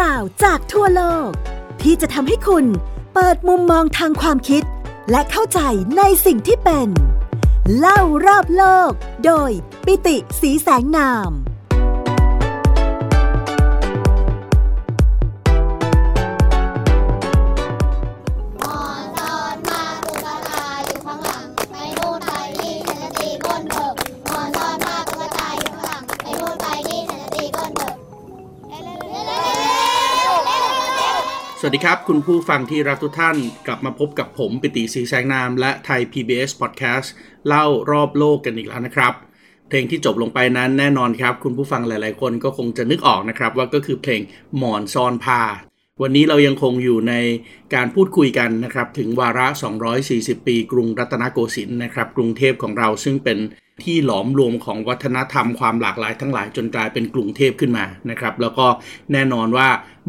ราวจากทั่วโลก ที่จะทำให้คุณเปิดมุมมองทางความคิด และเข้าใจในสิ่งที่เป็น เล่ารอบโลก โดยปิติสีแสงนาม วๆสวัสดีครับ คุณผู้ฟังที่รักทุกท่านกลับมาพบกับผมปิติศรีแสงนาม และไทย PBS Podcast เล่ารอบโลกกันอีกแล้วนะครับ เพลงที่จบลงไปนั้นแน่นอนครับ คุณผู้ฟังหลาย ๆ คนก็คงจะนึกออกนะครับ ว่าก็คือเพลงหมอนซอนผาวันนี้เรายังคงอยู่ในการพูดคุยกันนะครับ ถึงวาระ 240 ปี กรุงรัตนโกสินทร์นะครับ กรุงเทพของเราซึ่งเป็น ที่หลอมรวมของวัฒนธรรมความหลากหลายทั้งหลายจนกลายเป็นกรุงเทพขึ้นมานะครับ แล้วก็แน่นอนว่า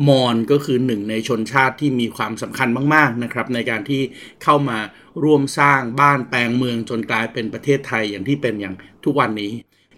มอญก็คือหนึ่งในชนชาติที่มีความสำคัญมากๆนะครับ ในการที่เข้ามาร่วมสร้างบ้านแปลงเมืองจนกลายเป็นประเทศไทยอย่างที่เป็นอย่างทุกวันนี้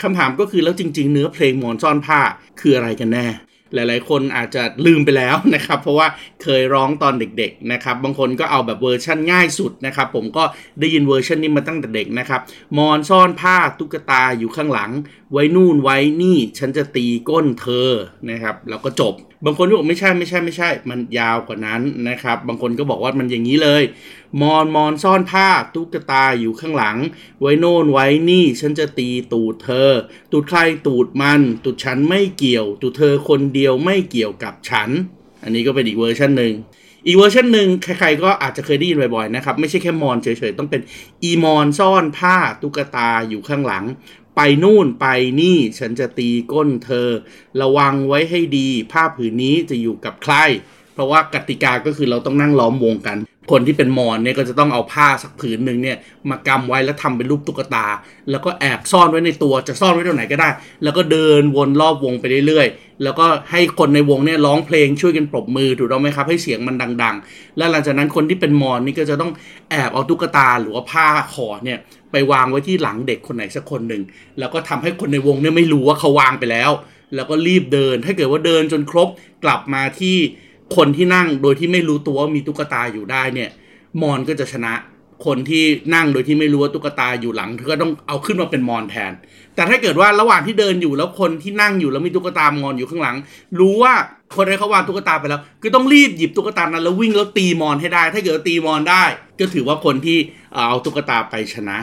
คำถามก็คือแล้วจริง ๆ เนื้อเพลงมอนซ่อนผ้าคืออะไรกันแน่ หลายๆ คนอาจจะลืมไปแล้วนะครับ เพราะว่าเคยร้องตอนเด็กๆนะครับ บางคนก็เอาแบบเวอร์ชั่นง่ายสุดนะครับ ผมก็ได้ยินเวอร์ชันนี้มาตั้งแต่เด็กนะครับมอนซ่อนผ้าตุ๊กตาอยู่ข้างหลัง ไว้นู่นไว้นี่ฉันจะตีก้นเธอนะครับ แล้วก็จบ บางคนก็บอกไม่ใช่ไม่ใช่ไม่ใช่ มันยาวกว่านั้นนะครับ บางคนก็บอกว่ามันอย่างนี้เลย มอนมอนซ่อนผ้าตุ๊กตาอยู่ข้างหลัง ไว้โน่นไว้นี่ ฉันจะตีตูดเธอ ตูดใครตูดมัน ตูดฉันไม่เกี่ยว ตูดเธอคนเดียวไม่เกี่ยวกับฉัน อันนี้ก็เป็นอีกเวอร์ชันหนึ่งอีกเวอร์ชันหนึ่งใครๆก็อาจจะเคยได้ยินบ่อยๆนะครับ ไม่ใช่แค่มอนเฉยๆ ต้องเป็นอีมอนซ่อนผ้าตุ๊กตาอยู่ข้างหลังไปนู่นไปนี่ฉันจะตีก้นเธอ ระวังไว้ให้ดี ผ้าผืนนี้จะอยู่กับใคร เพราะว่ากติกาก็คือเราต้องนั่งล้อมวงกัน คนที่เป็นมอนเนี่ยก็จะต้องเอาผ้าสักผืนหนึ่งเนี่ยมากำไว้แล้วทำเป็นรูปตุ๊กตา แล้วก็แอบซ่อนไว้ในตัวจะซ่อนไว้ตรงไหนก็ได้ แล้วก็เดินวนรอบวงไปเรื่อยๆ แล้วก็ให้คนในวงเนี่ยร้องเพลงช่วยกันปรบมือถูกต้องไหมครับให้เสียงมันดัง ๆ แล้วหลังจากนั้นคนที่เป็นมอนนี่ก็จะต้องแอบเอาตุ๊กตาหรือว่าผ้าขอเนี่ย ไปวางไว้ที่หลังเด็กคนไหนสักคนหนึ่งแล้วก็ทำให้คนในวงเนี่ยไม่รู้ว่าเขาวางไปแล้ว แล้วก็รีบเดิน ถ้าเกิดว่าเดินจนครบกลับมาที่คนที่นั่งโดยที่ไม่รู้ตัวว่ามีตุ๊กตาอยู่ได้เนี่ยมอนก็จะชนะคนที่นั่งโดยที่ไม่รู้ว่าตุ๊กตาอยู่หลังก็ต้องเอาขึ้นมาเป็นมอนแทน แต่ถ้าเกิดว่าระหว่างที่เดินอยู่แล้วคนที่นั่งอยู่แล้วมีตุ๊กตามอนอยู่ข้างหลัง รู้ว่าคนนั้นเขาวางตุ๊กตาไปแล้ว ก็ต้องรีบหยิบตุ๊กตานั้นแล้ววิ่งแล้วตีมอนให้ได้ ถ้าเกิดตีมอนได้ ก็ถือว่าคนที่เอาตุ๊กตาไปชนะ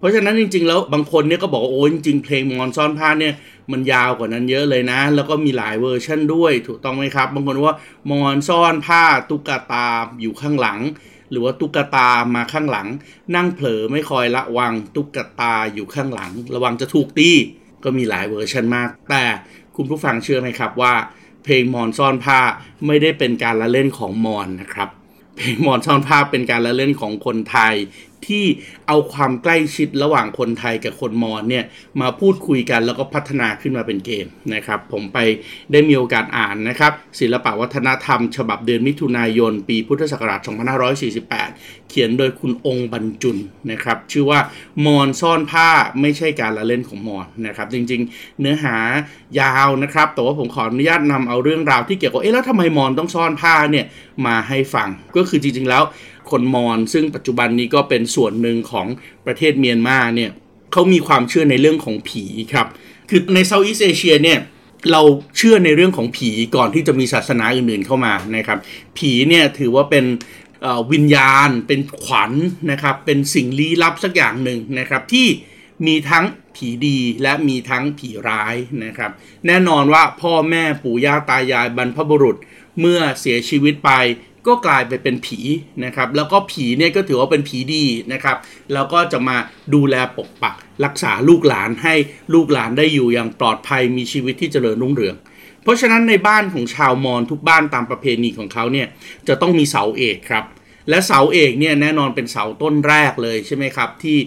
เพราะฉะนั้นจริง ๆ แล้วบางคนเนี่ยก็บอกว่าโอ้จริงๆเพลงมอนซ่อนผ้าเนี่ยมันยาวกว่านั้นเยอะเลยนะ แล้วก็มีหลายเวอร์ชันด้วยถูกต้องไหมครับ บางคนว่ามอนซ่อนผ้าตุ๊กตาอยู่ข้างหลัง หรือว่าตุ๊กตามาข้างหลัง นั่งเผลอไม่คอยระวังตุ๊กตาอยู่ข้างหลัง ระวังจะถูกตีก็มีหลายเวอร์ชันมาก แต่คุณผู้ฟังเชื่อไหมครับว่า เพลงมอนซ่อนผ้าไม่ได้เป็นการละเล่นของมอนนะครับเพลงมอนซ่อนภาเป็นการละเล่นของคนไทย ที่เอาความใกล้ชิดระหว่างคนไทยกับคนมอญเนี่ยมาพูดคุยกันแล้วก็พัฒนาขึ้นมาเป็นเกมนะครับ ผมไปได้มีโอกาสอ่านนะครับ ศิลปวัฒนธรรม ฉบับเดือนมิถุนายน ปีพุทธศักราช 2548 เขียนโดยคุณองค์บรรจุนนะครับ ชื่อว่ามอนซ่อนผ้าไม่ใช่การละเล่นของมอนนะครับ จริงๆ เนื้อหายาวนะครับ แต่ว่าผมขออนุญาตนำเอาเรื่องราวที่เกี่ยวกับเอ๊ะแล้วทำไมมอนต้องซ่อนผ้าเนี่ยมาให้ฟังก็คือจริงๆแล้ว คนมอญซึ่งปัจจุบันนี้ก็เป็นส่วนหนึ่งของประเทศเมียนมาเนี่ยเขามีความเชื่อในเรื่องของผีครับ คือในเซาท์อีสเอเชียเนี่ยเราเชื่อในเรื่องของผีก่อนที่จะมีศาสนาอื่นๆเข้ามานะครับ ผีเนี่ยถือว่าเป็นวิญญาณ เป็นขวัญนะครับ เป็นสิ่งลี้ลับสักอย่างหนึ่งนะครับที่มีทั้งผีดีและมีทั้งผีร้ายนะครับ แน่นอนว่าพ่อแม่ปู่ย่าตายายบรรพบุรุษเมื่อเสียชีวิตไป ก็กลายไปเป็นผีนะครับ แล้วก็ผีเนี่ยก็ถือว่าเป็นผีดีนะครับ แล้วก็จะมาดูแลปกปักรักษาลูกหลานให้ลูกหลานได้อยู่อย่างปลอดภัยมีชีวิตที่เจริญรุ่งเรือง เพราะฉะนั้นในบ้านของชาวมอญทุกบ้านตามประเพณีของเขาเนี่ยจะต้องมีเสาเอกครับ และเสาเอกเนี่ยแน่นอนเป็นเสาต้นแรกเลยใช่ไหมครับที่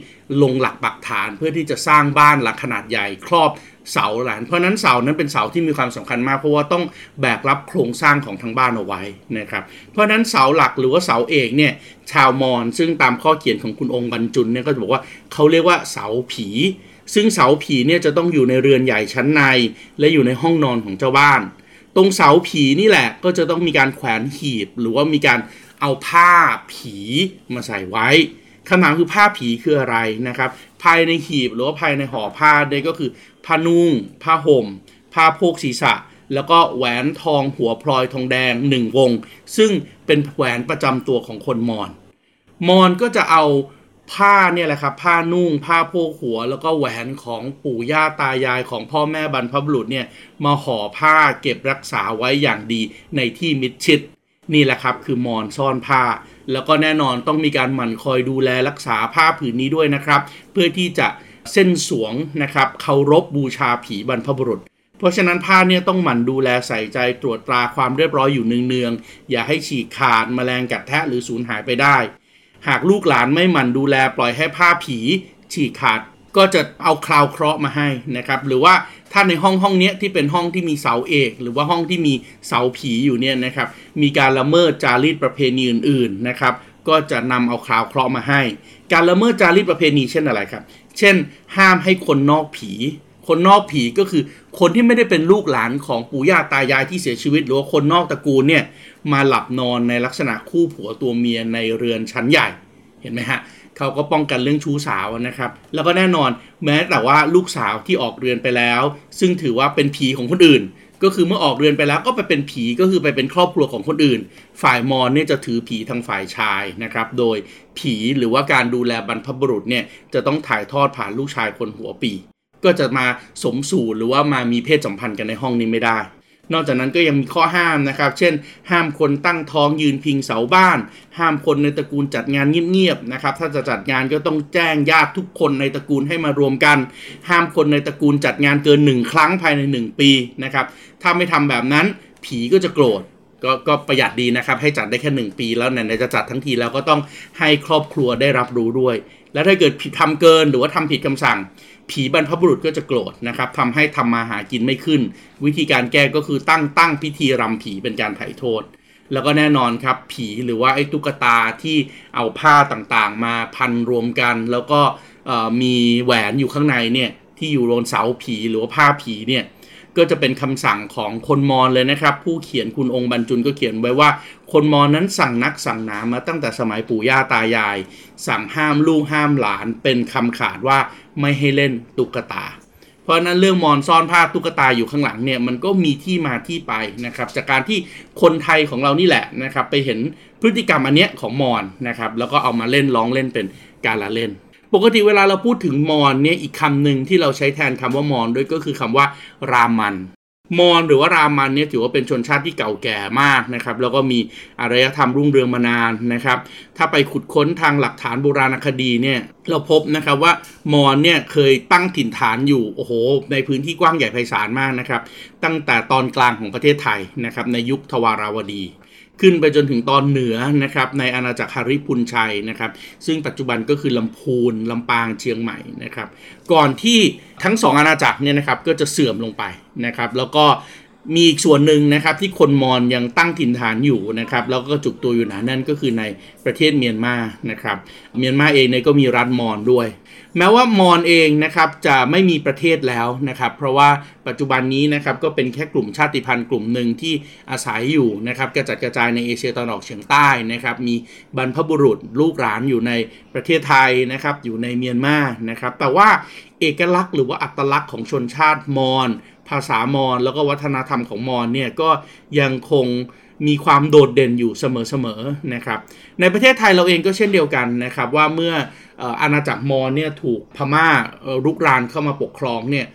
ลงหลักปักฐานเพื่อที่จะสร้างบ้านหลักขนาดใหญ่ครอบ เสาหลาน เพราะนั้นเสานั้นเป็นเสาที่มีความสำคัญมาก เพราะว่าต้องแบกรับโครงสร้างของทั้งบ้านเอาไว้นะครับเพราะฉะนั้นเสาหลักหรือว่าเสาเอกเนี่ยชาวมอญซึ่งตามข้อเขียนของคุณองค์บรรจุนเนี่ยก็จะบอกว่าเขาเรียกว่าเสาผี ซึ่งเสาผีเนี่ยจะต้องอยู่ในเรือนใหญ่ชั้นใน และอยู่ในห้องนอนของเจ้าบ้าน ตรงเสาผีนี่แหละก็จะต้องมีการแขวนหีบ หรือว่ามีการเอาผ้าผีมาใส่ไว้คำถามคือผ้าผีคืออะไรนะครับ ภายในหีบหรือว่าภายในห่อผ้าเนี่ยก็คือผ้านุ่ง ผ้าห่ม ผ้าโพกศีรษะ แล้วก็แหวนทองหัวพลอยทองแดงหนึ่งวง ซึ่งเป็นแหวนประจำตัวของคนมอญมอญก็จะเอาผ้าเนี่ยแหละครับผ้านุ่งผ้าโพกหัว แล้วก็แหวนของปู่ย่าตายายของพ่อแม่บรรพบุรุษเนี่ยมาห่อผ้าเก็บรักษาไว้อย่างดีในที่มิดชิด นี่แหละครับคือมอนซ่อนผ้า แล้วก็แน่นอนต้องมีการหมั่นคอยดูแลรักษาผ้าผืนนี้ด้วยนะครับ เพื่อที่จะเส้นสวงนะครับเคารพบูชาผีบรรพบุรุษ เพราะฉะนั้นผ้าเนี่ยต้องหมั่นดูแลใส่ใจตรวจตราความเรียบร้อยอยู่เนืองๆอย่าให้ฉีกขาดแมลงกัดแทะหรือสูญหายไปได้ หากลูกหลานไม่หมั่นดูแลปล่อยให้ผ้าผีฉีกขาดก็จะเอาคราวเคราะห์มาให้นะครับ หรือว่า ถ้าในห้องห้องนี้ที่เป็นห้องที่มีเสาเอก หรือว่าห้องที่มีเสาผีอยู่เนี่ยนะครับ มีการละเมิดจารีตประเพณีอื่นๆนะครับ ก็จะนำเอาคราวเคราะห์มาให้ การละเมิดจารีตประเพณีเช่นอะไรครับ เช่น ห้ามให้คนนอกผี คนนอกผีก็คือ คนที่ไม่ได้เป็นลูกหลานของปู่ย่าตายายที่เสียชีวิต หรือว่าคนนอกตระกูลเนี่ยมาหลับนอนในลักษณะคู่ผัวตัวเมียในเรือนชั้นใหญ่ เห็นไหมฮะ เขาก็ป้องกันเรื่องชู้สาวนะครับ แล้วก็แน่นอนแม้แต่ว่าลูกสาวที่ออกเรือนไปแล้ว ซึ่งถือว่าเป็นผีของคนอื่น ก็คือเมื่อออกเรือนไปแล้วก็ไปเป็นผีก็คือไปเป็นครอบครัวของคนอื่น ฝ่ายมอญเนี่ยจะถือผีทางฝ่ายชายนะครับ โดยผีหรือว่าการดูแลบรรพบุรุษเนี่ยจะต้องถ่ายทอดผ่านลูกชายคนหัวปี ก็จะมาสมสู่หรือว่ามามีเพศสัมพันธ์กันในห้องนี้ไม่ได้ นอกจากนั้นก็ยังมีข้อห้ามนะครับ เช่น ห้ามคนตั้งท้องยืนพิงเสาบ้าน ห้ามคนในตระกูลจัดงานเงียบๆนะครับ ถ้าจะจัดงานก็ต้องแจ้งญาติทุกคนในตระกูลให้มารวมกัน ห้ามคนในตระกูลจัดงานเกินหนึ่งครั้งภายใน 1 ปีนะครับ ถ้าไม่ทำแบบนั้นผีก็จะโกรธก็ก็ประหยัดดีนะครับ ให้จัดได้แค่ 1 ปีแล้วไหนๆจะจัดทั้งทีแล้วก็ต้องให้ครอบครัวได้รับรู้ด้วย แล้วถ้าเกิดผิดทำเกินหรือว่าทำผิดคำสั่ง ผีบรรพบุรุษก็จะโกรธนะครับทำให้ทำมาหากินไม่ขึ้น วิธีการแก้ก็คือตั้งตั้งพิธีรำผีเป็นการไถ่โทษ แล้วก็แน่นอนครับผีหรือว่าไอ้ตุ๊กตาที่เอาผ้าต่างๆ มาพันรวมกัน แล้วก็มีแหวนอยู่ข้างในเนี่ยที่อยู่บนเสาผีหรือว่าผ้าผีเนี่ย ก็จะเป็นคำสั่งของคนมอญเลยนะครับ ผู้เขียนคุณองค์บรรจุนก็เขียนไว้ว่า คนมอญนั้นสั่งนักสั่งหนามาตั้งแต่สมัยปู่ย่าตายาย สั่งห้ามลูกห้ามหลาน เป็นคำขาดว่าไม่ให้เล่นตุ๊กตา เพราะฉะนั้นเรื่องมอนซ่อนผ้าตุ๊กตาอยู่ข้างหลังเนี่ยมันก็มีที่มาที่ไปนะครับ จากการที่คนไทยของเรานี่แหละนะครับ ไปเห็นพฤติกรรมอันเนี้ยของมอนนะครับแล้วก็เอามาเล่นร้องเล่นเป็นการละเล่น ปกติเวลาเราพูดถึงมอนเนี่ยอีกคำหนึ่งที่เราใช้แทนคำว่ามอนด้วยก็คือคำว่ารามันมอญหรือว่ารามันเนี่ยถือว่าเป็นชนชาติที่เก่าแก่มากนะครับ แล้วก็มีอารยธรรมรุ่งเรืองมานานนะครับ ถ้าไปขุดค้นทางหลักฐานโบราณคดีเนี่ยเราพบนะครับว่ามอญเนี่ยเคยตั้งถิ่นฐานอยู่โอ้โห ในพื้นที่กว้างใหญ่ไพศาลมากนะครับ ตั้งแต่ตอนกลางของประเทศไทยนะครับในยุคทวาราวดี ขึ้นไปจนถึงตอนเหนือนะครับในอาณาจักรฮาริพุนชัยนะครับ ซึ่งปัจจุบันก็คือลำพูนลำปางเชียงใหม่นะครับ ก่อนที่ทั้งสองอาณาจักรเนี่ยนะครับก็จะเสื่อมลงไปนะครับ แล้วก็ มีอีกส่วนหนึ่งนะครับที่คนมอญยังตั้งถิ่นฐานอยู่นะครับแล้วก็จุกตัวอยู่หนาแน่นก็คือในประเทศเมียนมานะครับเมียนมาเองเนี่ยก็มีรัฐมอญด้วย แม้ว่ามอญเองนะครับจะไม่มีประเทศแล้วนะครับเพราะว่าปัจจุบันนี้นะครับก็เป็นแค่กลุ่มชาติพันธุ์กลุ่มหนึ่งที่อาศัยอยู่นะครับกระจัดกระจายในเอเชียตะวันออกเฉียงใต้นะครับมีบรรพบุรุษลูกหลานอยู่ในประเทศไทยนะครับอยู่ในเมียนมานะครับแต่ว่าเอกลักษณ์หรือว่าอัตลักษณ์ของชนชาติมอญ ภาษามอญแล้วก็วัฒนธรรมของมอญเนี่ยก็ยังคงมีความโดดเด่นอยู่เสมอๆนะครับ ในประเทศไทยเราเองก็เช่นเดียวกันนะครับ ว่าเมื่อออาณาจักรมอญเนี่ยถูกพม่าเอ่อรุกรานเข้ามาปกครองเนี่ย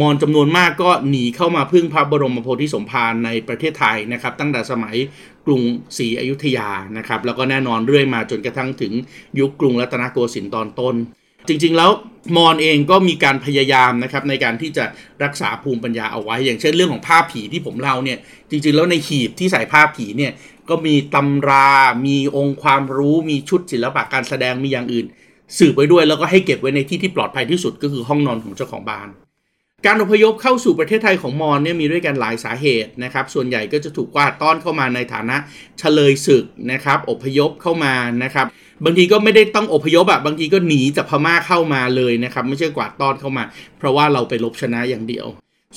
มอญจำนวนมากก็หนีเข้ามาพึ่งพระบรมโพธิสมภารในประเทศไทยนะครับ ตั้งแต่สมัยกรุงศรีอยุธยานะครับ แล้วก็แน่นอนเรื่อยมาจนกระทั่งถึงยุคกรุงรัตนโกสินทร์ตอนต้น จริงๆแล้วมอญเองก็มีการพยายามนะครับในการที่จะรักษาภูมิปัญญาเอาไว้ อย่างเช่นเรื่องของผ้าผีที่ผมเล่าเนี่ยจริง ๆ แล้วในหีบที่ใส่ผ้าผีเนี่ยก็มีตำรา มีองค์ความรู้ มีชุดศิลปะการแสดงมีอย่างอื่น สืบไว้ด้วยแล้วก็ให้เก็บไว้ในที่ที่ปลอดภัยที่สุดก็คือห้องนอนของเจ้าของบ้าน การอพยพเข้าสู่ประเทศไทยของมอญเนี่ยมีด้วยกันหลายสาเหตุนะครับ ส่วนใหญ่ก็จะถูกกวาดต้อนเข้ามาในฐานะเฉลยศึกนะครับ อพยพเข้ามานะครับ บางทีก็ไม่ได้ต้องอพยพอะบางทีก็หนีจากพม่าเข้ามาเลยนะครับ ไม่ใช่กวาดต้อนเข้ามา เพราะว่าเราไปลบชนะอย่างเดียว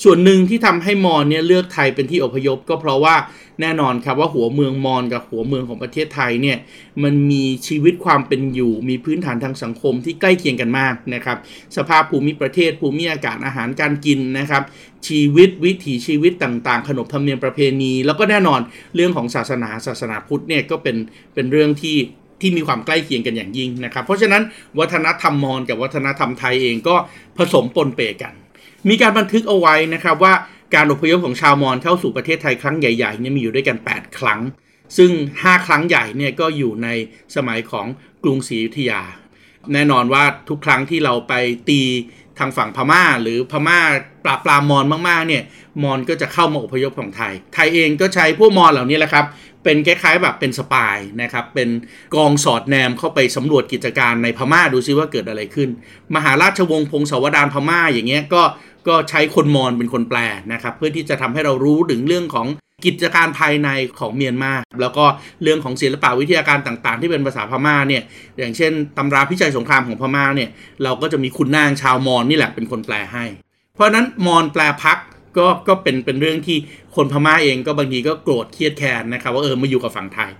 ส่วนหนึ่งที่ทำให้มอญเนี่ยเลือกไทยเป็นที่อพยพ ก็เพราะว่าแน่นอนครับว่าหัวเมืองมอญกับหัวเมืองของประเทศไทยเนี่ยมันมีชีวิตความเป็นอยู่ มีพื้นฐานทางสังคมที่ใกล้เคียงกันมากนะครับ สภาพภูมิประเทศภูมิอากาศอาหารการกินนะครับชีวิตวิถีชีวิตต่างๆ ขนบธรรมเนียมประเพณี แล้วก็แน่นอนเรื่องของศาสนาศาสนาพุทธเนี่ยก็เป็นเป็นเรื่องที่ ที่มีความใกล้เคียงกันอย่างยิ่งนะครับ เพราะฉะนั้นวัฒนธรรมมอญกับวัฒนธรรมไทยเองก็ผสมปนเปกัน มีการบันทึกเอาไว้นะครับว่าการอพยพของชาวมอญเข้าสู่ประเทศไทยครั้งใหญ่ๆเนี่ยมีอยู่ด้วยกัน 8 ครั้ง ซึ่ง 5 ครั้งใหญ่เนี่ยก็อยู่ในสมัยของกรุงศรีอยุธยา แน่นอนว่าทุกครั้งที่เราไปตีทางฝั่งพม่า หรือพม่าปราบปรามมอญมากๆเนี่ยมอญก็จะเข้ามาอพยพของไทย ไทยเองก็ใช้พวกมอญเหล่านี้แหละครับ เป็นคล้ายๆแบบเป็นสปายนะครับ เป็นกองสอดแนมเข้าไปสำรวจกิจการในพม่าดูซิว่าเกิดอะไรขึ้น มหาราชวงศ์พงศาวดารพม่าอย่างเงี้ยก็ก็ใช้คนมอญเป็นคนแปลนะครับ เพื่อที่จะทำให้เรารู้ถึงเรื่องของกิจการภายในของเมียนมา แล้วก็เรื่องของศิลปะวิทยาการต่างๆ ที่เป็นภาษาพม่าเนี่ยอย่างเช่นตำราพิจัยสงครามของพม่าเนี่ยเราก็จะมีคุณนางชาวมอญนี่แหละเป็นคนแปลให้ เพราะนั้นมอญแปลพัก ก็ก็เป็นเป็นเรื่องที่คนพม่าเองก็บางทีก็โกรธเครียดแค้นนะครับว่าเออมาอยู่กับฝั่งไทย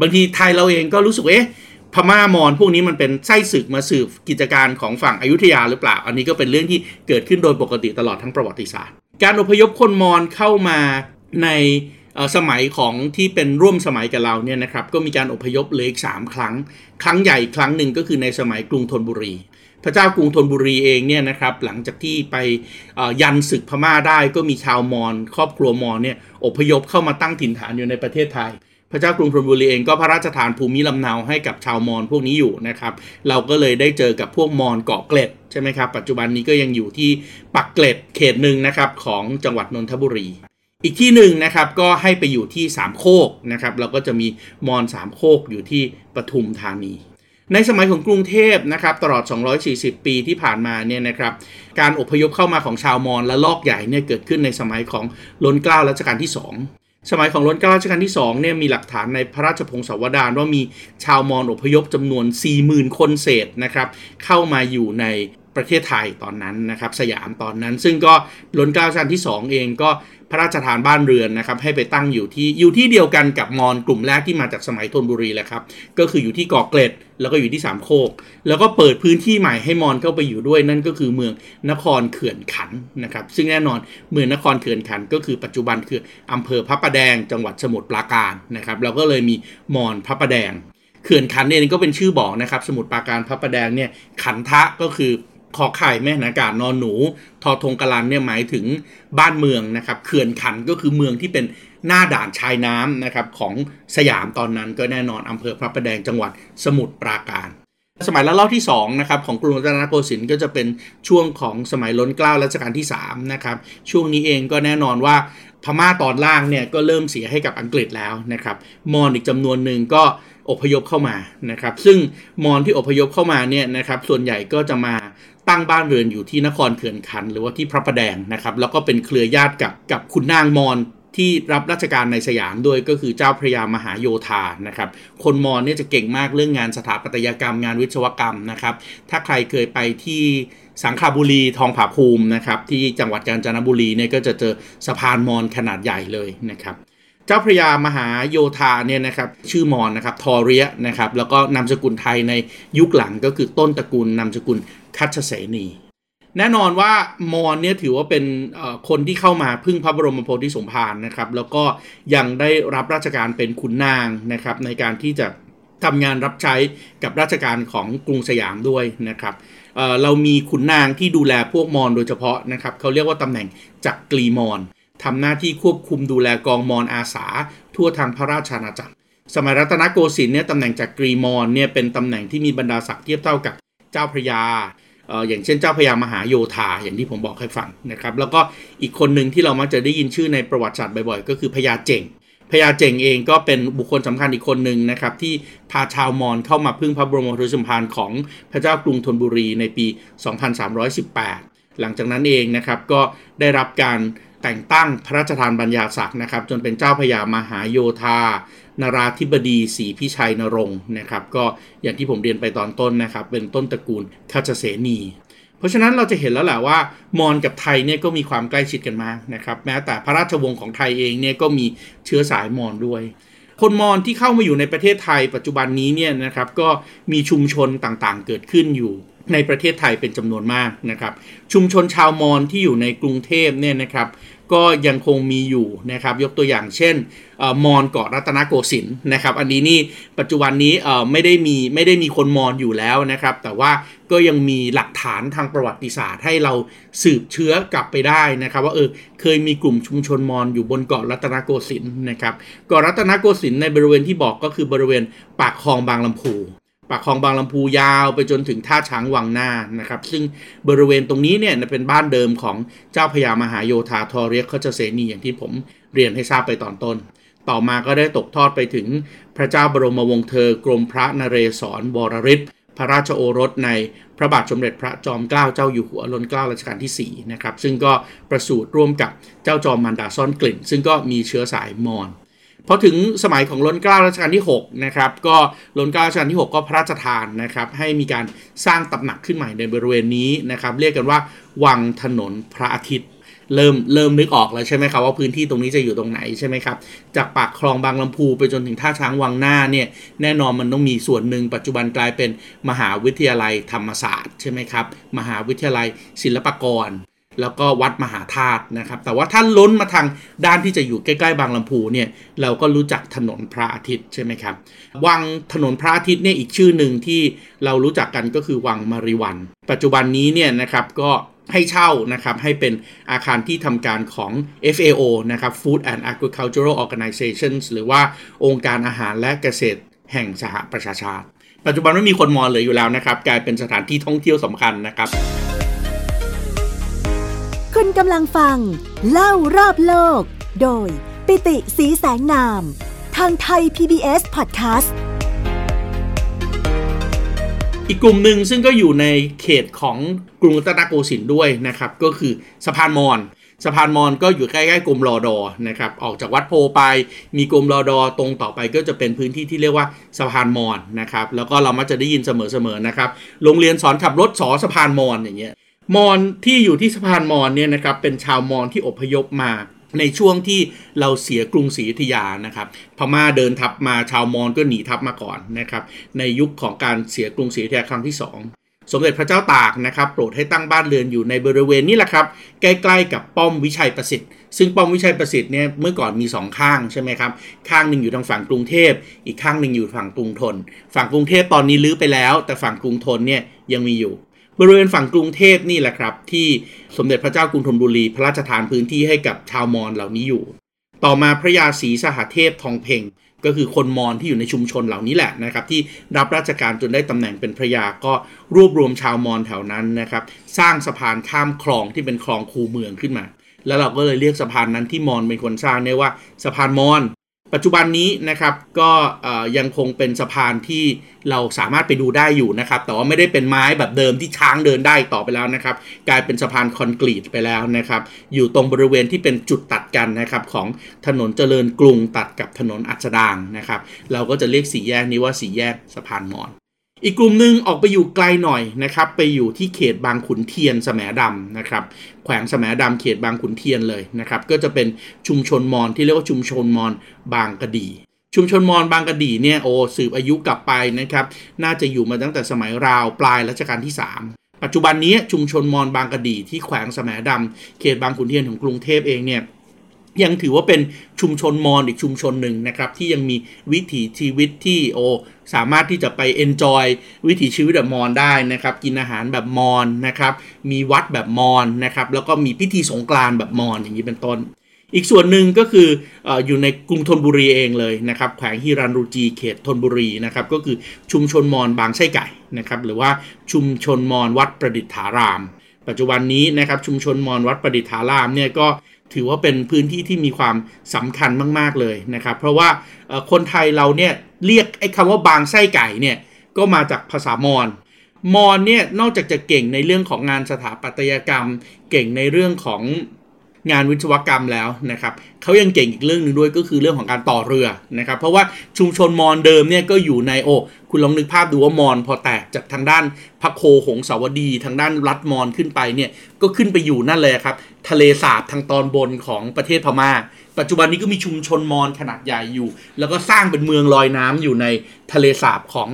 บางทีไทยเราเองก็รู้สึกเอ๊ะพม่ามอญพวกนี้มันเป็นไส้ศึกมาสืบกิจการของฝั่งอยุธยาหรือเปล่า อันนี้ก็เป็นเรื่องที่เกิดขึ้นโดยปกติตลอดทั้งประวัติศาสตร์ การอพยพคนมอญเข้ามาในสมัยของที่เป็นร่วมสมัยกับเราเนี่ยนะครับก็มีการอพยพเลยอีกสามครั้ง ครั้งใหญ่ครั้งหนึ่งก็คือในสมัยกรุงธนบุรี พระเจ้ากรุงธนบุรีเองเนี่ยนะครับหลังจากที่ไปยันศึกพม่าได้ก็มีชาวมอญครอบครัวมอญเนี่ยอพยพเข้ามาตั้งถิ่นฐานอยู่ในประเทศไทย พระเจ้ากรุงธนบุรีเองก็พระราชทานภูมิลำเนาให้กับชาวมอญพวกนี้อยู่นะครับเราก็เลยได้เจอกับพวกมอญเกาะเกร็ดใช่ไหมครับปัจจุบันนี้ก็ยังอยู่ที่ปักเกร็ดเขตหนึ่งนะครับของจังหวัดนนทบุรีอีกที่หนึ่งนะครับก็ให้ไปอยู่ที่สามโคกนะครับเราก็จะมีมอญสามโคกอยู่ที่ปทุมธานี ในสมัยของกรุงเทพนะครับตลอด 240 ปีที่ผ่านมาเนี่ยนะครับการอพยพเข้ามาของชาวมอญและลอกใหญ่เนี่ยเกิดขึ้นในสมัยของล้นเกล้ารัชกาลที่ 2สมัยของล้นเกล้ารัชกาลที่2เนี่ยมีหลักฐานในพระราชพงศาวดารว่ามีชาวมอญอพยพจำนวน 40,000 คนเศษนะครับเข้ามาอยู่ในประเทศไทยตอนนั้นนะครับสยามตอนนั้น ซึ่งก็ล้นเกล้ารัชกาลที่ 2 เองก็ พระราชทานบ้านเรือนนะครับให้ไปตั้งอยู่ที่อยู่ที่เดียวกันกับมอญกลุ่มแรกที่มาจากสมัยธนบุรีแหละครับก็คืออยู่ที่เกาะเกร็ดแล้วก็อยู่ที่สามโคก แล้วก็เปิดพื้นที่ใหม่ให้มอญเข้าไปอยู่ด้วยนั่นก็คือเมืองนครเขื่อนขันนะครับซึ่งแน่นอนเมืองนครเขื่อนขันก็คือปัจจุบันคืออำเภอพระประแดงจังหวัดสมุทรปราการนะครับเราก็เลยมีมอญพระประแดงเขื่อนขันเองก็เป็นชื่อบอกนะครับ สมุทรปราการพระประแดงเนี่ยขันทะก็คือ ขอไข่แม่นากาศนอนหนู ทอทงกลันเนี่ยหมายถึงบ้านเมืองนะครับเขื่อนขันก็คือเมืองที่เป็นหน้าด่านชายน้ำนะครับของสยามตอนนั้นก็แน่นอนอำเภอพระประแดงจังหวัดสมุทรปราการ สมัยละลอกที่2นะครับของกรุงรัตนโกสินทร์ก็จะเป็นช่วงของสมัยล้นเกล้ารัชกาลที่3นะครับช่วงนี้เองก็แน่นอนว่าพม่าตอนล่างเนี่ยก็เริ่มเสียให้กับอังกฤษแล้วนะครับมอญอีกจำนวนหนึ่งก็อพยพเข้ามานะครับซึ่งมอญที่อพยพเข้ามาเนี่ยนะครับส่วนใหญ่ก็จะมา ตั้งบ้านเรือนอยู่ที่นครเขื่อนขัน หรือว่าที่พระประแดงนะครับ แล้วก็เป็นเครือญาติกับกับคุณนางมอญที่รับราชการในสยามด้วยก็คือเจ้าพระยามหาโยธานะครับ คนมอญเนี่ยจะเก่งมากเรื่องงานสถาปัตยกรรมงานวิศวกรรมนะครับ ถ้าใครเคยไปที่สังขบุรีทองผาภูมินะครับ ที่จังหวัดกาญจนบุรีเนี่ยก็จะเจอสะพานมอญขนาดใหญ่เลยนะครับ เจ้าพระยามหาโยธาเนี่ยนะครับชื่อมอนนะครับทอเรียนะครับแล้วก็นามสกุลไทยในยุคหลังก็คือต้นตระกูลนามสกุล คัชเสนี แน่นอนว่ามอนเนี่ยถือว่าเป็นคนที่เข้ามาพึ่งพระบรมโพธิสมภารนะครับ แล้วก็ยังได้รับราชการเป็นขุนนางนะครับ ในการที่จะทำงานรับใช้กับราชการของกรุงสยามด้วยนะครับเเรามีขุนนางที่ดูแลพวกมอนโดยเฉพาะนะครับเขาเรียกว่าตำแหน่งจักกรีมอนทำหน้าที่ควบคุมดูแลกองมอนอาสา ทั่วทางพระราชอาณาจักร สมัยรัตนโกสินทร์เนี่ยตำแหน่งจากรีมอนเนี่ยเป็นตำแหน่งที่มีบรรดาศักดิ์เทียบเท่ากับเจ้าพระยา อย่างเช่นเจ้าพระยามหาโยธาอย่างที่ผมบอกให้ฟังนะครับ แล้วก็อีกคนหนึ่งที่เรามักจะได้ยินชื่อในประวัติศาสตร์บ่อยๆ ก็คือพญาเจงพญาเจงเองก็เป็นบุคคลสำคัญอีกคนหนึ่งนะครับ ที่พาชาวมอญเข้ามาพึ่งพระบรมโพธิสมภารของพระเจ้ากรุงธนบุรีในปี 2318 หลังจากนั้นเองนะครับก็ได้รับการแต่งตั้งพระราชทานบัญญาศักดิ์นะครับ จนเป็นเจ้าพญามหาโยธา นาราธิบดีศรีพิชัยนรงค์นะครับก็อย่างที่ผมเรียนไปตอนต้นนะครับ เป็นต้นตระกูลคาชเสนี เพราะฉะนั้นเราจะเห็นแล้วแหละว่ามอญกับไทยเนี่ยก็มีความใกล้ชิดกันมากนะครับแม้แต่พระราชวงศ์ของไทยเองเนี่ยก็มีเชื้อสายมอญด้วย คนมอญที่เข้ามาอยู่ในประเทศไทยปัจจุบันนี้เนี่ยนะครับก็มีชุมชนต่างๆ เกิดขึ้นอยู่ในประเทศไทยเป็นจำนวนมากนะครับ ชุมชนชาวมอญที่อยู่ในกรุงเทพเนี่ยนะครับ ก็ยังคงมีอยู่นะครับยกตัวอย่างเช่นมอญเกาะรัตนโกสินทร์นะครับ อันนี้นี่ปัจจุบันนี้ไม่ได้มีไม่ได้มีคนมอญอยู่แล้วนะครับ แต่ว่าก็ยังมีหลักฐานทางประวัติศาสตร์ ให้เราสืบเชื้อกลับไปได้นะครับ ว่าเออเคยมีกลุ่มชุมชนมอญอยู่บนเกาะรัตนโกสินทร์นะครับเกาะรัตนโกสินทร์ในบริเวณที่บอกก็คือบริเวณปากคลองบางลำพู ปากคลองบางลำพูยาวไปจนถึงท่าช้างวังหน้านะครับ ซึ่งบริเวณตรงนี้เนี่ยเป็นบ้านเดิมของเจ้าพญามหาโยธาทอเรียกขาจะเสนีอย่างที่ผมเรียนให้ทราบไปตอนต้น ต่อมาก็ได้ตกทอดไปถึงพระเจ้าบรมวงศ์เธอกรมพระนเรศวรบรริศพระราชโอรสในพระบาทสมเด็จพระจอมเกล้าเจ้าอยู่หัวรัชกาลรัชกาลที่4นะครับซึ่งก็ประสูติร่วมกับเจ้าจอมมันดาซ่อนกลิ่น ซึ่งก็มีเชื้อสายมอญ พอถึงสมัยของล้นเกล้ารัชกาลที่6นะครับก็ล้นเกล้ารัชกาลที่ 6 ก็พระราชทานนะครับให้มีการสร้างตำหนักขึ้นใหม่ในบริเวณนี้นะครับเรียกกันว่าวังถนนพระอาทิตย์เริ่มเริ่มนึกออกแล้วใช่ไหมครับว่าพื้นที่ตรงนี้จะอยู่ตรงไหนใช่ไหมครับจากปากคลองบางลำพูไปจนถึงท่าช้างวังหน้าเนี่ยแน่นอนมันต้องมีส่วนหนึ่งปัจจุบันกลายเป็นมหาวิทยาลัยธรรมศาสตร์ใช่ไหมครับมหาวิทยาลัยศิลปากร แล้วก็วัดมหาธาตุนะครับ แต่ว่าถ้าล้นมาทางด้านที่จะอยู่ใกล้ๆบางลำพูเนี่ยเราก็รู้จักถนนพระอาทิตย์ใช่ไหมครับ วังถนนพระอาทิตย์เนี่ยอีกชื่อหนึ่งที่เรารู้จักกันก็คือวังมาริวัน ปัจจุบันนี้เนี่ยนะครับก็ให้เช่านะครับให้เป็นอาคารที่ทำการของ FAO นะครับ Food and Agricultural Organizations หรือว่าองค์การอาหารและเกษตรแห่งสหประชาชาติ ปัจจุบันไม่มีคนมอญเลยอยู่แล้วนะครับ กลายเป็นสถานที่ท่องเที่ยวสำคัญนะครับ คุณกำลังฟัง เล่ารอบโลก โดย ปิติสีแสงนาม ทางไทย PBS Podcast อีกกลุ่มหนึ่งซึ่งก็อยู่ในเขตของกรุงรัตนโกสินทร์ด้วยนะครับ ก็คือสะพานมอญสะพานมอญก็อยู่ใกล้ๆกรมรอดอนะครับออกจากวัดโพไปมีกรมรอดอตรงต่อไปก็จะเป็นพื้นที่ที่เรียกว่าสะพานมอญนะครับแล้วก็เรามักจะได้ยินเสมอๆนะครับโรงเรียนสอนขับรถสอสะพานมอญอย่างเงี้ย มอญที่อยู่ที่สะพานมอญเนี่ยนะครับเป็นชาวมอญที่อพยพมาในช่วงที่เราเสียกรุงศรีอยุธยานะครับ พม่าเดินทัพมาชาวมอญก็หนีทัพมาก่อนนะครับ ในยุคของการเสียกรุงศรีอยุธยาครั้งที่ 2 สมเด็จพระเจ้าตากนะครับ โปรดให้ตั้งบ้านเรือนอยู่ในบริเวณนี้แหละครับ ใกล้ๆกับป้อมวิชัยประสิทธิ์ ซึ่งป้อมวิชัยประสิทธิ์เนี่ยเมื่อก่อนมี 2 ข้างใช่ไหมครับ ข้างหนึ่งอยู่ทางฝั่งกรุงเทพ อีกข้างหนึ่งอยู่ฝั่งกรุงทน ฝั่งกรุงเทพตอนนี้ลื้อไปแล้ว แต่ฝั่งกรุงทนเนี่ยยังมีอยู่ บริเวณฝั่งกรุงเทพนี่แหละครับ ที่สมเด็จพระเจ้ากรุงธนบุรีพระราชทานพื้นที่ให้กับชาวมอญเหล่านี้อยู่ ต่อมาพระยาศรีสหเทพทองเพ่งก็คือคนมอญที่อยู่ในชุมชนเหล่านี้แหละนะครับ ที่รับราชการจนได้ตำแหน่งเป็นพระยาก็รวบรวมชาวมอญแถวนั้นนะครับ สร้างสะพานข้ามคลองที่เป็นคลองคูเมืองขึ้นมา แล้วเราก็เลยเรียกสะพานนั้นที่มอญเป็นคนสร้างเนี่ยว่าสะพานมอญ ปัจจุบันนี้นะครับก็ยังคงเป็นสะพานที่เราสามารถไปดูได้อยู่นะครับ แต่ว่าไม่ได้เป็นไม้แบบเดิมที่ช้างเดินได้ต่อไปแล้วนะครับ กลายเป็นสะพานคอนกรีตไปแล้วนะครับ อยู่ตรงบริเวณที่เป็นจุดตัดกันนะครับของถนนเจริญกรุงตัดกับถนนอัจดางนะครับ เราก็จะเรียกสี่แยกนี้ว่าสี่แยกสะพานมอน อีกกลุ่มหนึ่งออกไปอยู่ไกลหน่อยนะครับ ไปอยู่ที่เขตบางขุนเทียนสมดำนะครับ แขวงสมดำเขตบางขุนเทียนเลยนะครับ ก็จะเป็นชุมชนมอญที่เรียกว่าชุมชนมอญบางกะดีชุมชนมอญบางกะดีเนี่ยโอ้สืบอายุกลับไปนะครับ น่าจะอยู่มาตั้งแต่สมัยราวปลายรัชกาลที่ 3 ปัจจุบันนี้ชุมชนมอญบางกะดีที่แขวงสมดำเขตบางขุนเทียนของกรุงเทพเองเนี่ย ยังถือว่าเป็นชุมชนมอญอีกชุมชนหนึ่งนะครับที่ยังมีวิถีชีวิตที่โอสามารถที่จะไปเอนจอยวิถีชีวิตแบบมอญได้นะครับ กินอาหารแบบมอญนะครับ มีวัดแบบมอญนะครับ แล้วก็มีพิธีสงกรานต์แบบมอญอย่างนี้เป็นต้น อีกส่วนหนึ่งก็คือออยู่ในกรุงธนบุรีเองเลยนะครับแขวงฮิรันรูจีเขตธนบุรีนะครับ ก็คือชุมชนมอญบางไส้ไก่นะครับหรือว่าชุมชนมอญวัดประดิษฐาราม ปัจจุบันนี้นะครับชุมชนมอญวัดประดิษฐารามเนี่ยก็ ถือว่าเป็นพื้นที่ที่มีความสำคัญมาก ๆ เลยนะครับ เพราะว่าคนไทยเราเนี่ยเรียกไอ้คำว่าบางไส้ไก่เนี่ยก็มาจากภาษามอญมอญเนี่ยนอกจากจะเก่งในเรื่องของงานสถาปัตยกรรม เก่งในเรื่องของ งานวิศวกรรมแล้วนะครับเขายังเก่งอีกเรื่องหนึ่งด้วยก็คือเรื่องของการต่อเรือนะครับ เพราะว่าชุมชนมอญเดิมเนี่ยก็อยู่ในโอคุณลองนึกภาพดูว่ามอญพอแตกจากทางด้านพระโคหงสาวดี ทางด้านรัฐมอญขึ้นไปเนี่ยก็ขึ้นไปอยู่นั่นเลยครับ ทะเลสาบทางตอนบนของประเทศพม่า ปัจจุบันนี้ก็มีชุมชนมอญขนาดใหญ่อยู่ แล้วก็สร้างเป็นเมืองลอยน้ำอยู่ในทะเลสาบของ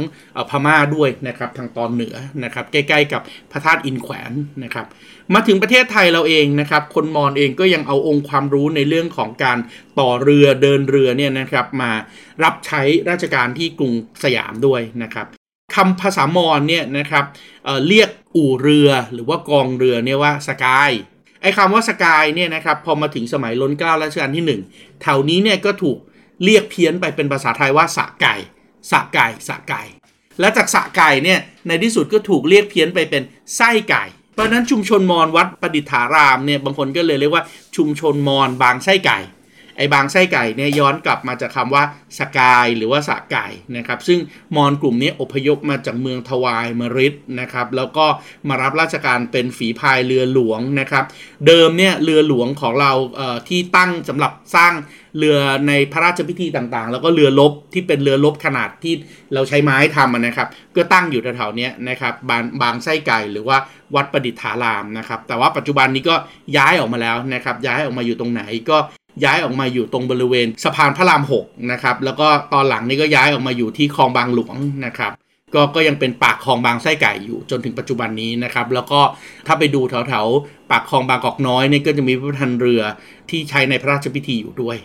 พม่าด้วยนะครับทางตอนเหนือนะครับใกล้ ๆ กับพระธาตุอินแขวนนะครับ มาถึงประเทศไทยเราเองนะครับ คนมอญเองก็ยังเอาองค์ความรู้ในเรื่องของการต่อเรือเดินเรือเนี่ยนะครับมารับใช้ราชการที่กรุงสยามด้วยนะครับคำภาษามอญเนี่ยนะครับเเรียกอู่เรือหรือว่ากองเรือเนี่ยว่าสกายไอ้คำว่าสกายเนี่ยนะครับพอมาถึงสมัยล้นเกล้ารัชกาลที่ 1แถวนี้เนี่ยก็ถูกเรียกเพี้ยนไปเป็นภาษาไทยว่าสะไก่สะไก่สะไก่และจากสะไก่เนี่ยในที่สุดก็ถูกเรียกเพี้ยนไปเป็นไส้ไก่ เพราะนั้นชุมชนมอญวัดประดิษฐารามเนี่ยบางคนก็เลยเรียกว่าชุมชนมอญบางไส้ไก่ ไอ้บางไส้ไก่เนี่ยย้อนกลับมาจากคาว่าสกายหรือว่าสะไก่นะครับซึ่งมอญกลุ่มนี้อพยพมาจากเมืองทวายมริดนะครับแล้วก็มารับราชการเป็นฝีพายเรือหลวงนะครับเดิมเนี่ยเรือหลวงของเราเที่ตั้งสำหรับสร้างเรือในพระราชพิธีต่างๆ แล้วก็เรือลบที่เป็นเรือลบขนาดที่เราใช้ไม้ทำนะครับ ก็ตั้งอยู่แถวๆนี้นะครับบางบางไส้ไก่หรือว่าวัดประดิษฐารามนะครับ แต่ว่าปัจจุบันนี้ก็ย้ายออกมาแล้วนะครับ ย้ายออกมาอยู่ตรงไหนก็ ย้ายออกมาอยู่ตรงบริเวณสะพานพระราม6นะครับแล้วก็ตอนหลังนี้ก็ย้ายออกมาอยู่ที่คลองบางหลวงนะครับก็ก็ยังเป็นปากคลองบางไส้ไก่อยู่จนถึงปัจจุบันนี้นะครับแล้วก็ถ้าไปดูแถวๆปากคลองบางกอกน้อยนี่ก็จะมีพระทันเรือที่ใช้ในพระราชพิธีอยู่ด้วย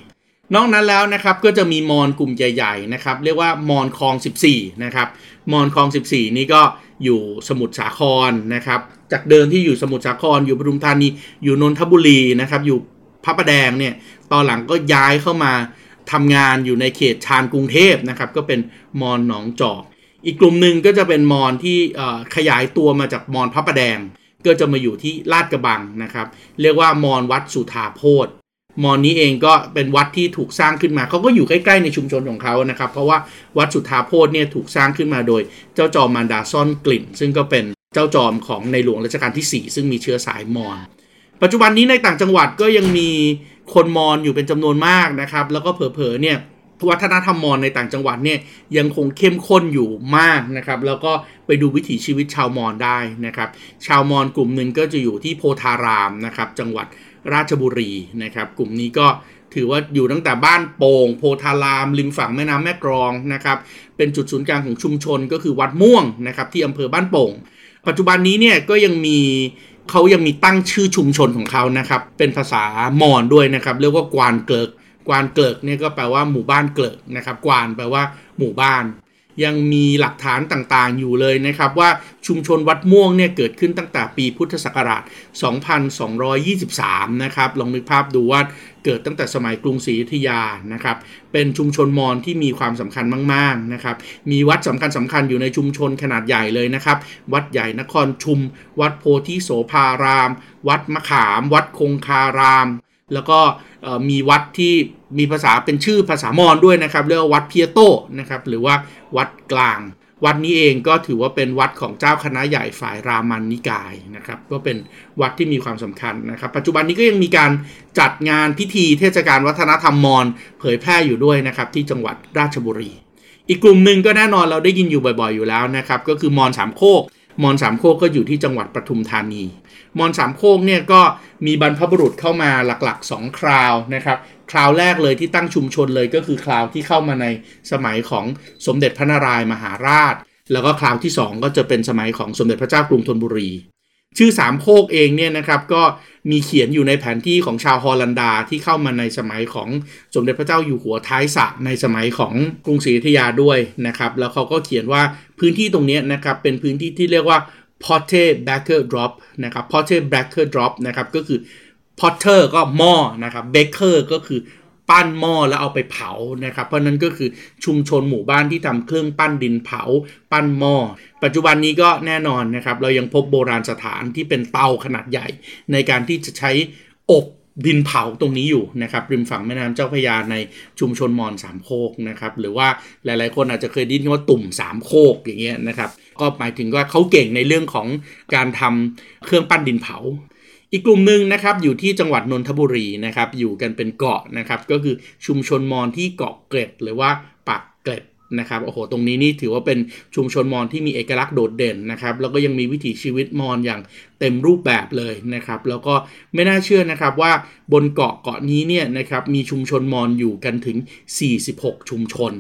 นอกนั้นแล้วนะครับก็จะมีมอนกลุ่มใหญ่ๆนะครับเรียกว่ามอนคลอง 14นะครับมอนคลอง 14 นี่ก็อยู่สมุทรสาครนะครับจากเดิมที่อยู่สมุทรสาครอยู่ปทุมธานีอยู่นนทบุรีนะครับอยู่พระประแดงเนี่ย ตอนหลังก็ย้ายเข้ามาทำงานอยู่ในเขตชานกรุงเทพนะครับ ก็เป็นมอนหนองจอก อีกกลุ่มหนึ่งก็จะเป็นมอนที่ขยายตัวมาจากมอนพระประแดง ก็จะมาอยู่ที่ลาดกระบังนะครับ เรียกว่ามอนวัดสุธาโพธมอนนี้เองก็เป็นวัดที่ถูกสร้างขึ้นมา เขาก็อยู่ใกล้ๆในชุมชนของเขานะครับ เพราะว่าวัดสุธาโพธเนี่ยถูกสร้างขึ้นมาโดยเจ้าจอมมารดาซ่อนกลิ่น ซึ่งก็เป็นเจ้าจอมของในหลวงรัชกาลที่ 4 ซึ่งมีเชื้อสายมอญปัจจุบันนี้ในต่างจังหวัดก็ยังมี คนมอญอยู่เป็นจำนวนมากนะครับ แล้วก็เผลอๆเนี่ยวัฒนธรรมมอญในต่างจังหวัดเนี่ยยังคงเข้มข้นอยู่มากนะครับ แล้วก็ไปดูวิถีชีวิตชาวมอญได้นะครับ ชาวมอญกลุ่มหนึ่งก็จะอยู่ที่โพธารามนะครับ จังหวัดราชบุรีนะครับ กลุ่มนี้ก็ถือว่าอยู่ตั้งแต่บ้านโป่งโพธาราม ริมฝั่งแม่น้ำแม่กรองนะครับ เป็นจุดศูนย์กลางของชุมชนก็คือวัดม่วงนะครับที่อำเภอบ้านโป่ง ปัจจุบันนี้เนี่ยก็ยังมี เขายังมีตั้งชื่อชุมชนของเขานะครับ เป็นภาษามอญด้วยนะครับ เรียกว่ากวานเกิกกวานเกิกเนี่ยก็แปลว่าหมู่บ้านเกิกนะครับ กวานแปลว่าหมู่บ้าน ยังมีหลักฐานต่างๆ อยู่เลยนะครับว่าชุมชนวัดม่วงเนี่ยเกิดขึ้นตั้งแต่ปีพุทธศักราช 2223 นะครับ ลองนึกภาพดูว่าเกิดตั้งแต่สมัยกรุงศรีอยุธยานะครับ เป็นชุมชนมอญที่มีความสำคัญมากๆนะครับ มีวัดสำคัญสำคัญอยู่ในชุมชนขนาดใหญ่เลยนะครับ วัดใหญ่นครชุม วัดโพธิโสภาราม วัดมะขาม วัดคงคาราม แล้วก็มีวัดที่ มีภาษาเป็นชื่อภาษามอญด้วยนะครับ เรียกว่าวัดเพียโตนะครับหรือว่าวัดกลาง วัดนี้เองก็ถือว่าเป็นวัดของเจ้าคณะใหญ่ฝ่ายรามันนิกายนะครับก็เป็นวัดที่มีความสำคัญนะครับ ปัจจุบันนี้ก็ยังมีการจัดงานพิธีเทศกาลวัฒนธรรมมอญเผยแพร่อยู่ด้วยนะครับที่จังหวัดราชบุรี อีกกลุ่มหนึ่งก็แน่นอนเราได้ยินอยู่บ่อยๆ อยู่แล้วนะครับก็คือมอญสามโคกมอญสามโคกก็อยู่ที่จังหวัดปทุมธานี มอญสามโคกเนี่ยก็มีบรรพบุรุษเข้ามาหลักๆ 2 คราวนะครับ คราวแรกเลยที่ตั้งชุมชนเลยก็คือคราวที่เข้ามาในสมัยของสมเด็จพระนารายมหาราช แล้วก็คราวที่ 2 ก็จะเป็นสมัยของสมเด็จพระเจ้ากรุงธนบุรี ชื่อสามโคกเองเนี่ยนะครับก็มีเขียนอยู่ในแผนที่ของชาวฮอลันดาที่เข้ามาในสมัยของสมเด็จพระเจ้าอยู่หัวท้ายสระในสมัยของกรุงศรีอยุธยาด้วยนะครับแล้วเขาก็เขียนว่าพื้นที่ตรงนี้นะครับเป็นพื้นที่ที่เรียกว่า p o t t e Baker Drop นะครับ p o t t e Baker Drop นะครับก็คือ Potter ก็หม้อนะครับ Baker ก็คือปั้นหม้อแล้วเอาไปเผานะครับ เพราะนั้นก็คือชุมชนหมู่บ้านที่ทำเครื่องปั้นดินเผา ปั้นหม้อปัจจุบันนี้ก็แน่นอนนะครับ เรายังพบโบราณสถานที่เป็นเตาขนาดใหญ่ ในการที่จะใช้อบดินเผาตรงนี้อยู่นะครับริมฝั่งแม่น้ำเจ้าพระยาในชุมชนมอญสามโคกนะครับหรือว่าหลายๆ คนอาจจะเคยได้ยินว่าตุ่มสามโคกอย่างเงี้ยนะครับก็หมายถึงว่าเขาเก่งในเรื่องของการทำเครื่องปั้นดินเผา อีกกลุ่มหนึ่งนะครับอยู่ที่จังหวัดนนทบุรีนะครับอยู่กันเป็นเกาะนะครับก็คือชุมชนมอญที่เกาะเกร็ด หรือว่าปากเกร็ดนะครับโอ้โหตรงนี้นี่ถือว่าเป็นชุมชนมอญที่มีเอกลักษณ์โดดเด่นนะครับแล้วก็ยังมีวิถีชีวิตมอญอย่างเต็มรูปแบบเลยนะครับ แล้วก็ไม่น่าเชื่อนะครับว่าบนเกาะเกาะนี้เนี่ยนะครับมีชุมชนมอญอยู่กันถึง 46 ชุมชน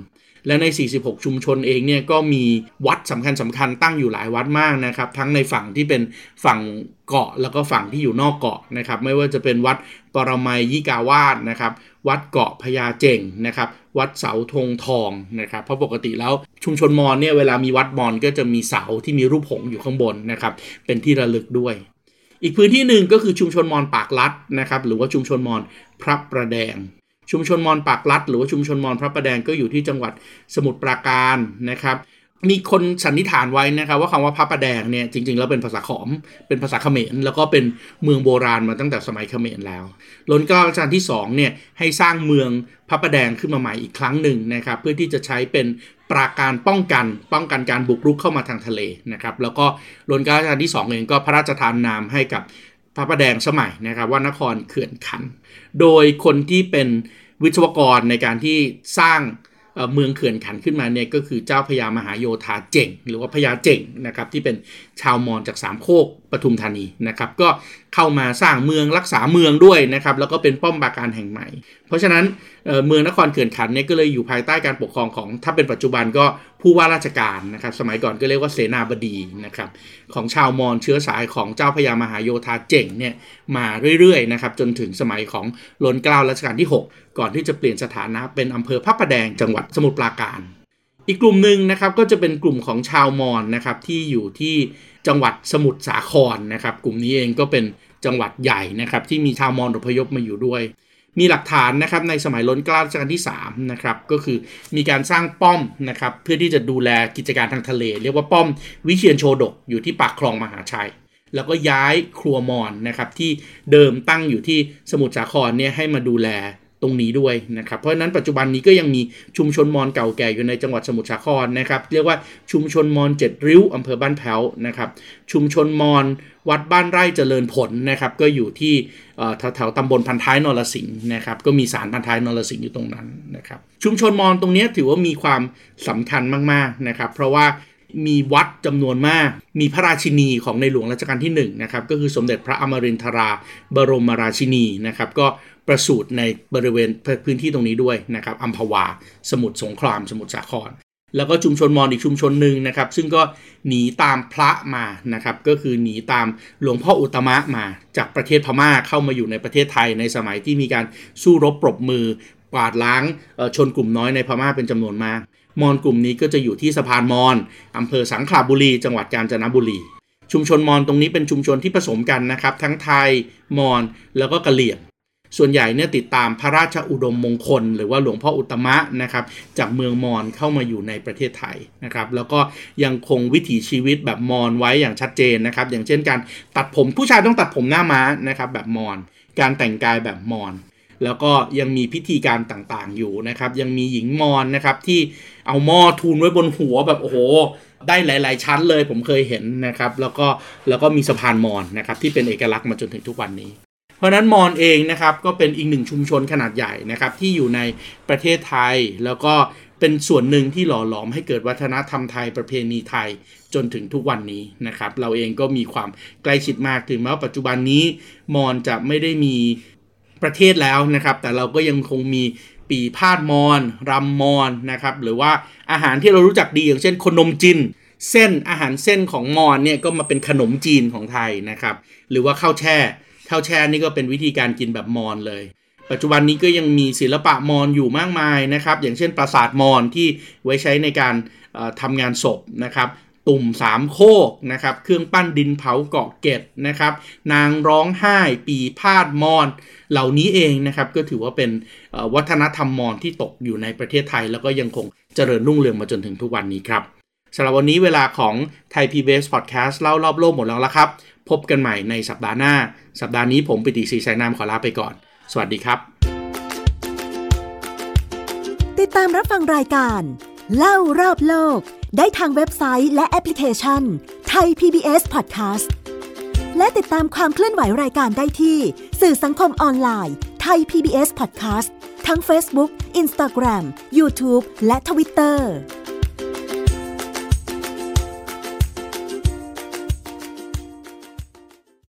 และใน 46 ชุมชนเองเนี่ยก็มีวัดสำคัญสำคัญตั้งอยู่หลายวัดมากนะครับ ทั้งในฝั่งที่เป็นฝั่งเกาะแล้วก็ฝั่งที่อยู่นอกเกาะนะครับ ไม่ว่าจะเป็นวัดปรมัยยิกาวาสนะครับ วัดเกาะพญาเจงนะครับ วัดเสาธงทองนะครับ เพราะปกติแล้วชุมชนมอญเนี่ยเวลามีวัดมอญก็จะมีเสาที่มีรูปหงอยู่ข้างบนนะครับ เป็นที่ระลึกด้วยอีกพื้นที่หนึ่งก็คือชุมชนมอญปากลัดนะครับหรือว่าชุมชนมอญพระประแดง ชุมชนมอญปากลัด หรือว่าชุมชนมอญพระประแดงก็อยู่ที่จังหวัดสมุทรปราการนะครับมีคนสันนิษฐานไว้นะครับว่าคำว่าพระประแดงเนี่ยจริงๆแล้วเป็นภาษาขอม เป็นภาษาเขมรแล้วก็เป็นเมืองโบราณมาตั้งแต่สมัยเขมรแล้วรัชกาลรัชกาลที่2เนี่ยให้สร้างเมืองพระประแดงขึ้นมาใหม่อีกครั้งหนึ่งนะครับเพื่อที่จะใช้เป็นปราการป้องกันป้องกันการบุกรุกเข้ามาทางทะเลนะครับแล้วก็รัชกาลรัชกาลที่ 2 เองก็พระราชทานนามให้กับพระประแดงสมัยนะครับว่านครเขื่อนขัน โดยคนที่เป็น วิศวกรในการที่สร้างเมืองเขื่อนขันขึ้นมาเนี่ยก็คือเจ้าพญามหาโยธาเจ่ง หรือว่าพญาเจ่งนะครับที่เป็นชาวมอญจากสามโคก ปทุมธานีนะครับก็เข้ามาสร้างเมืองรักษาเมืองด้วยนะครับแล้วก็เป็นป้อมปราการแห่งใหม่ เพราะฉะนั้นเมืองนครเขื่อนขันเนี่ยก็เลยอยู่ภายใต้การปกครองของถ้าเป็นปัจจุบันก็ผู้ว่าราชการนะครับสมัยก่อนก็เรียกว่าเสนาบดีนะครับของชาวมอญเชื้อสายของเจ้าพญามหาโยธาเจ่งเนี่ยมาเรื่อยๆนะครับจนถึงสมัยของรัชกาลรัชกาลที่ 6 ก่อนที่จะเปลี่ยนสถานะเป็นอำเภอพระประแดงจังหวัดสมุทรปราการ อีกกลุ่มหนึ่งนะครับก็จะเป็นกลุ่มของชาวมอญนะครับที่อยู่ที่ จังหวัดสมุทรสาครนะครับ กลุ่มนี้เองก็เป็นจังหวัดใหญ่นะครับที่มีชาวมอญอพยพมาอยู่ด้วย มีหลักฐานนะครับในสมัยล้นเกล้ารัชกาลที่3นะครับก็คือมีการสร้างป้อมนะครับเพื่อที่จะดูแลกิจการทางทะเล เรียกว่าป้อมวิเชียนโชดกอยู่ที่ปากคลองมหาชัย แล้วก็ย้ายครัวมอญนะครับที่เดิมตั้งอยู่ที่สมุทรสาครเนี่ยให้มาดูแล ตรงนี้ด้วยนะครับ เพราะฉะนั้นปัจจุบันนี้ก็ยังมีชุมชนมอญเก่าแก่อยู่ในจังหวัดสมุทรสาครนะครับ เรียกว่าชุมชนมอญเจ็ดริ้วอำเภอบ้านแพ้วนะครับ ชุมชนมอญวัดบ้านไร่เจริญผลนะครับ ก็อยู่ที่แถวแถวตำบลพันท้ายนรสิงห์นะครับ ก็มีสารพันท้ายนรสิงห์อยู่ตรงนั้นนะครับ ชุมชนมอญตรงนี้ถือว่ามีความสำคัญมากๆนะครับ เพราะว่า มีวัดจำนวนมาก มีพระราชินีของในหลวงรัชกาลที่1นะครับก็คือสมเด็จพระอมรินทราบรมราชินีนะครับก็ประสูติในบริเวณพื้นที่ตรงนี้ด้วยนะครับอัมพวา สมุทรสงคราม สมุทรสาคร แล้วก็ชุมชนมอญอีกชุมชนหนึ่งนะครับ ซึ่งก็หนีตามพระมานะครับ ก็คือหนีตามหลวงพ่ออุตมะมา จากประเทศพม่าเข้ามาอยู่ในประเทศไทยในสมัยที่มีการสู้รบปรบมือกวาดล้างชนกลุ่มน้อยในพม่าเป็นจำนวนมาก มอญกลุ่มนี้ก็จะอยู่ที่สะพานมอญอำเภอสังขละบุรี จังหวัดกาญจนบุรี ชุมชนมอญตรงนี้เป็นชุมชนที่ผสมกันนะครับ ทั้งไทยมอญแล้วก็กะเหรี่ยงส่วนใหญ่เนี่ยติดตามพระราชอุดมมงคล หรือว่าหลวงพ่ออุตมะนะครับจากเมืองมอญเข้ามาอยู่ในประเทศไทยนะครับแล้วก็ยังคงวิถีชีวิตแบบมอญไว้อย่างชัดเจนนะครับอย่างเช่นการตัดผมผู้ชายต้องตัดผมหน้าม้านะครับแบบมอญการแต่งกายแบบมอญแล้วก็ยังมีพิธีการต่างๆอยู่นะครับยังมีหญิงมอญนะครับที่ เอาหม้อทูลไว้บนหัวแบบโอ้โห ได้หลาย ๆ ชั้นเลยผมเคยเห็นนะครับ แล้วก็แล้วก็มีสะพานมอญนะครับที่เป็นเอกลักษณ์มาจนถึงทุกวันนี้ เพราะนั้นมอญเองนะครับก็เป็นอีกหนึ่งชุมชนขนาดใหญ่นะครับที่อยู่ในประเทศไทย แล้วก็เป็นส่วนหนึ่งที่หล่อหลอมให้เกิดวัฒนธรรมไทยประเพณีไทยจนถึงทุกวันนี้นะครับ เราเองก็มีความใกล้ชิดมากถึงแม้ว่าปัจจุบันนี้มอญจะไม่ได้มีประเทศแล้วนะครับ แต่เราก็ยังคงมี ปีพาดมอญรำมอญนะครับหรือว่าอาหารที่เรารู้จักดีอย่างเช่นขนมจีนเส้นอาหารเส้นของมอญเนี่ยก็มาเป็นขนมจีนของไทยนะครับหรือว่าข้าวแช่ข้าวแช่นี่ก็เป็นวิธีการกินแบบมอญเลย ปัจจุบันนี้ก็ยังมีศิลปะมอญอยู่มากมายนะครับอย่างเช่นปราสาทมอญที่ไว้ใช้ในการทำงานศพนะครับ ตุ่มสามโคกนะครับ เครื่องปั้นดินเผาเกาะเกตนะครับ นางร้องไห้ปีพาดมอน เหล่านี้เองนะครับก็ถือว่าเป็นวัฒนธรรมมอญที่ตกอยู่ในประเทศไทย แล้วก็ยังคงเจริญรุ่งเรืองมาจนถึงทุกวันนี้ครับสำหรับวันนี้เวลาของไทย PBS Podcast เล่ารอบโลกหมดแล้วละครับ พบกันใหม่ในสัปดาห์หน้า สัปดาห์นี้ผมปิติศรีสายนามขอลาไปก่อน สวัสดีครับ ติดตามรับฟังรายการ เล่ารอบโลก ได้ทางเว็บไซต์และแอปพลิเคชันไทย PBS Podcast และติดตามความเคลื่อนไหวรายการได้ที่ สื่อสังคมออนไลน์ไทย PBS Podcast ทั้ง Facebook, Instagram, YouTube และ Twitter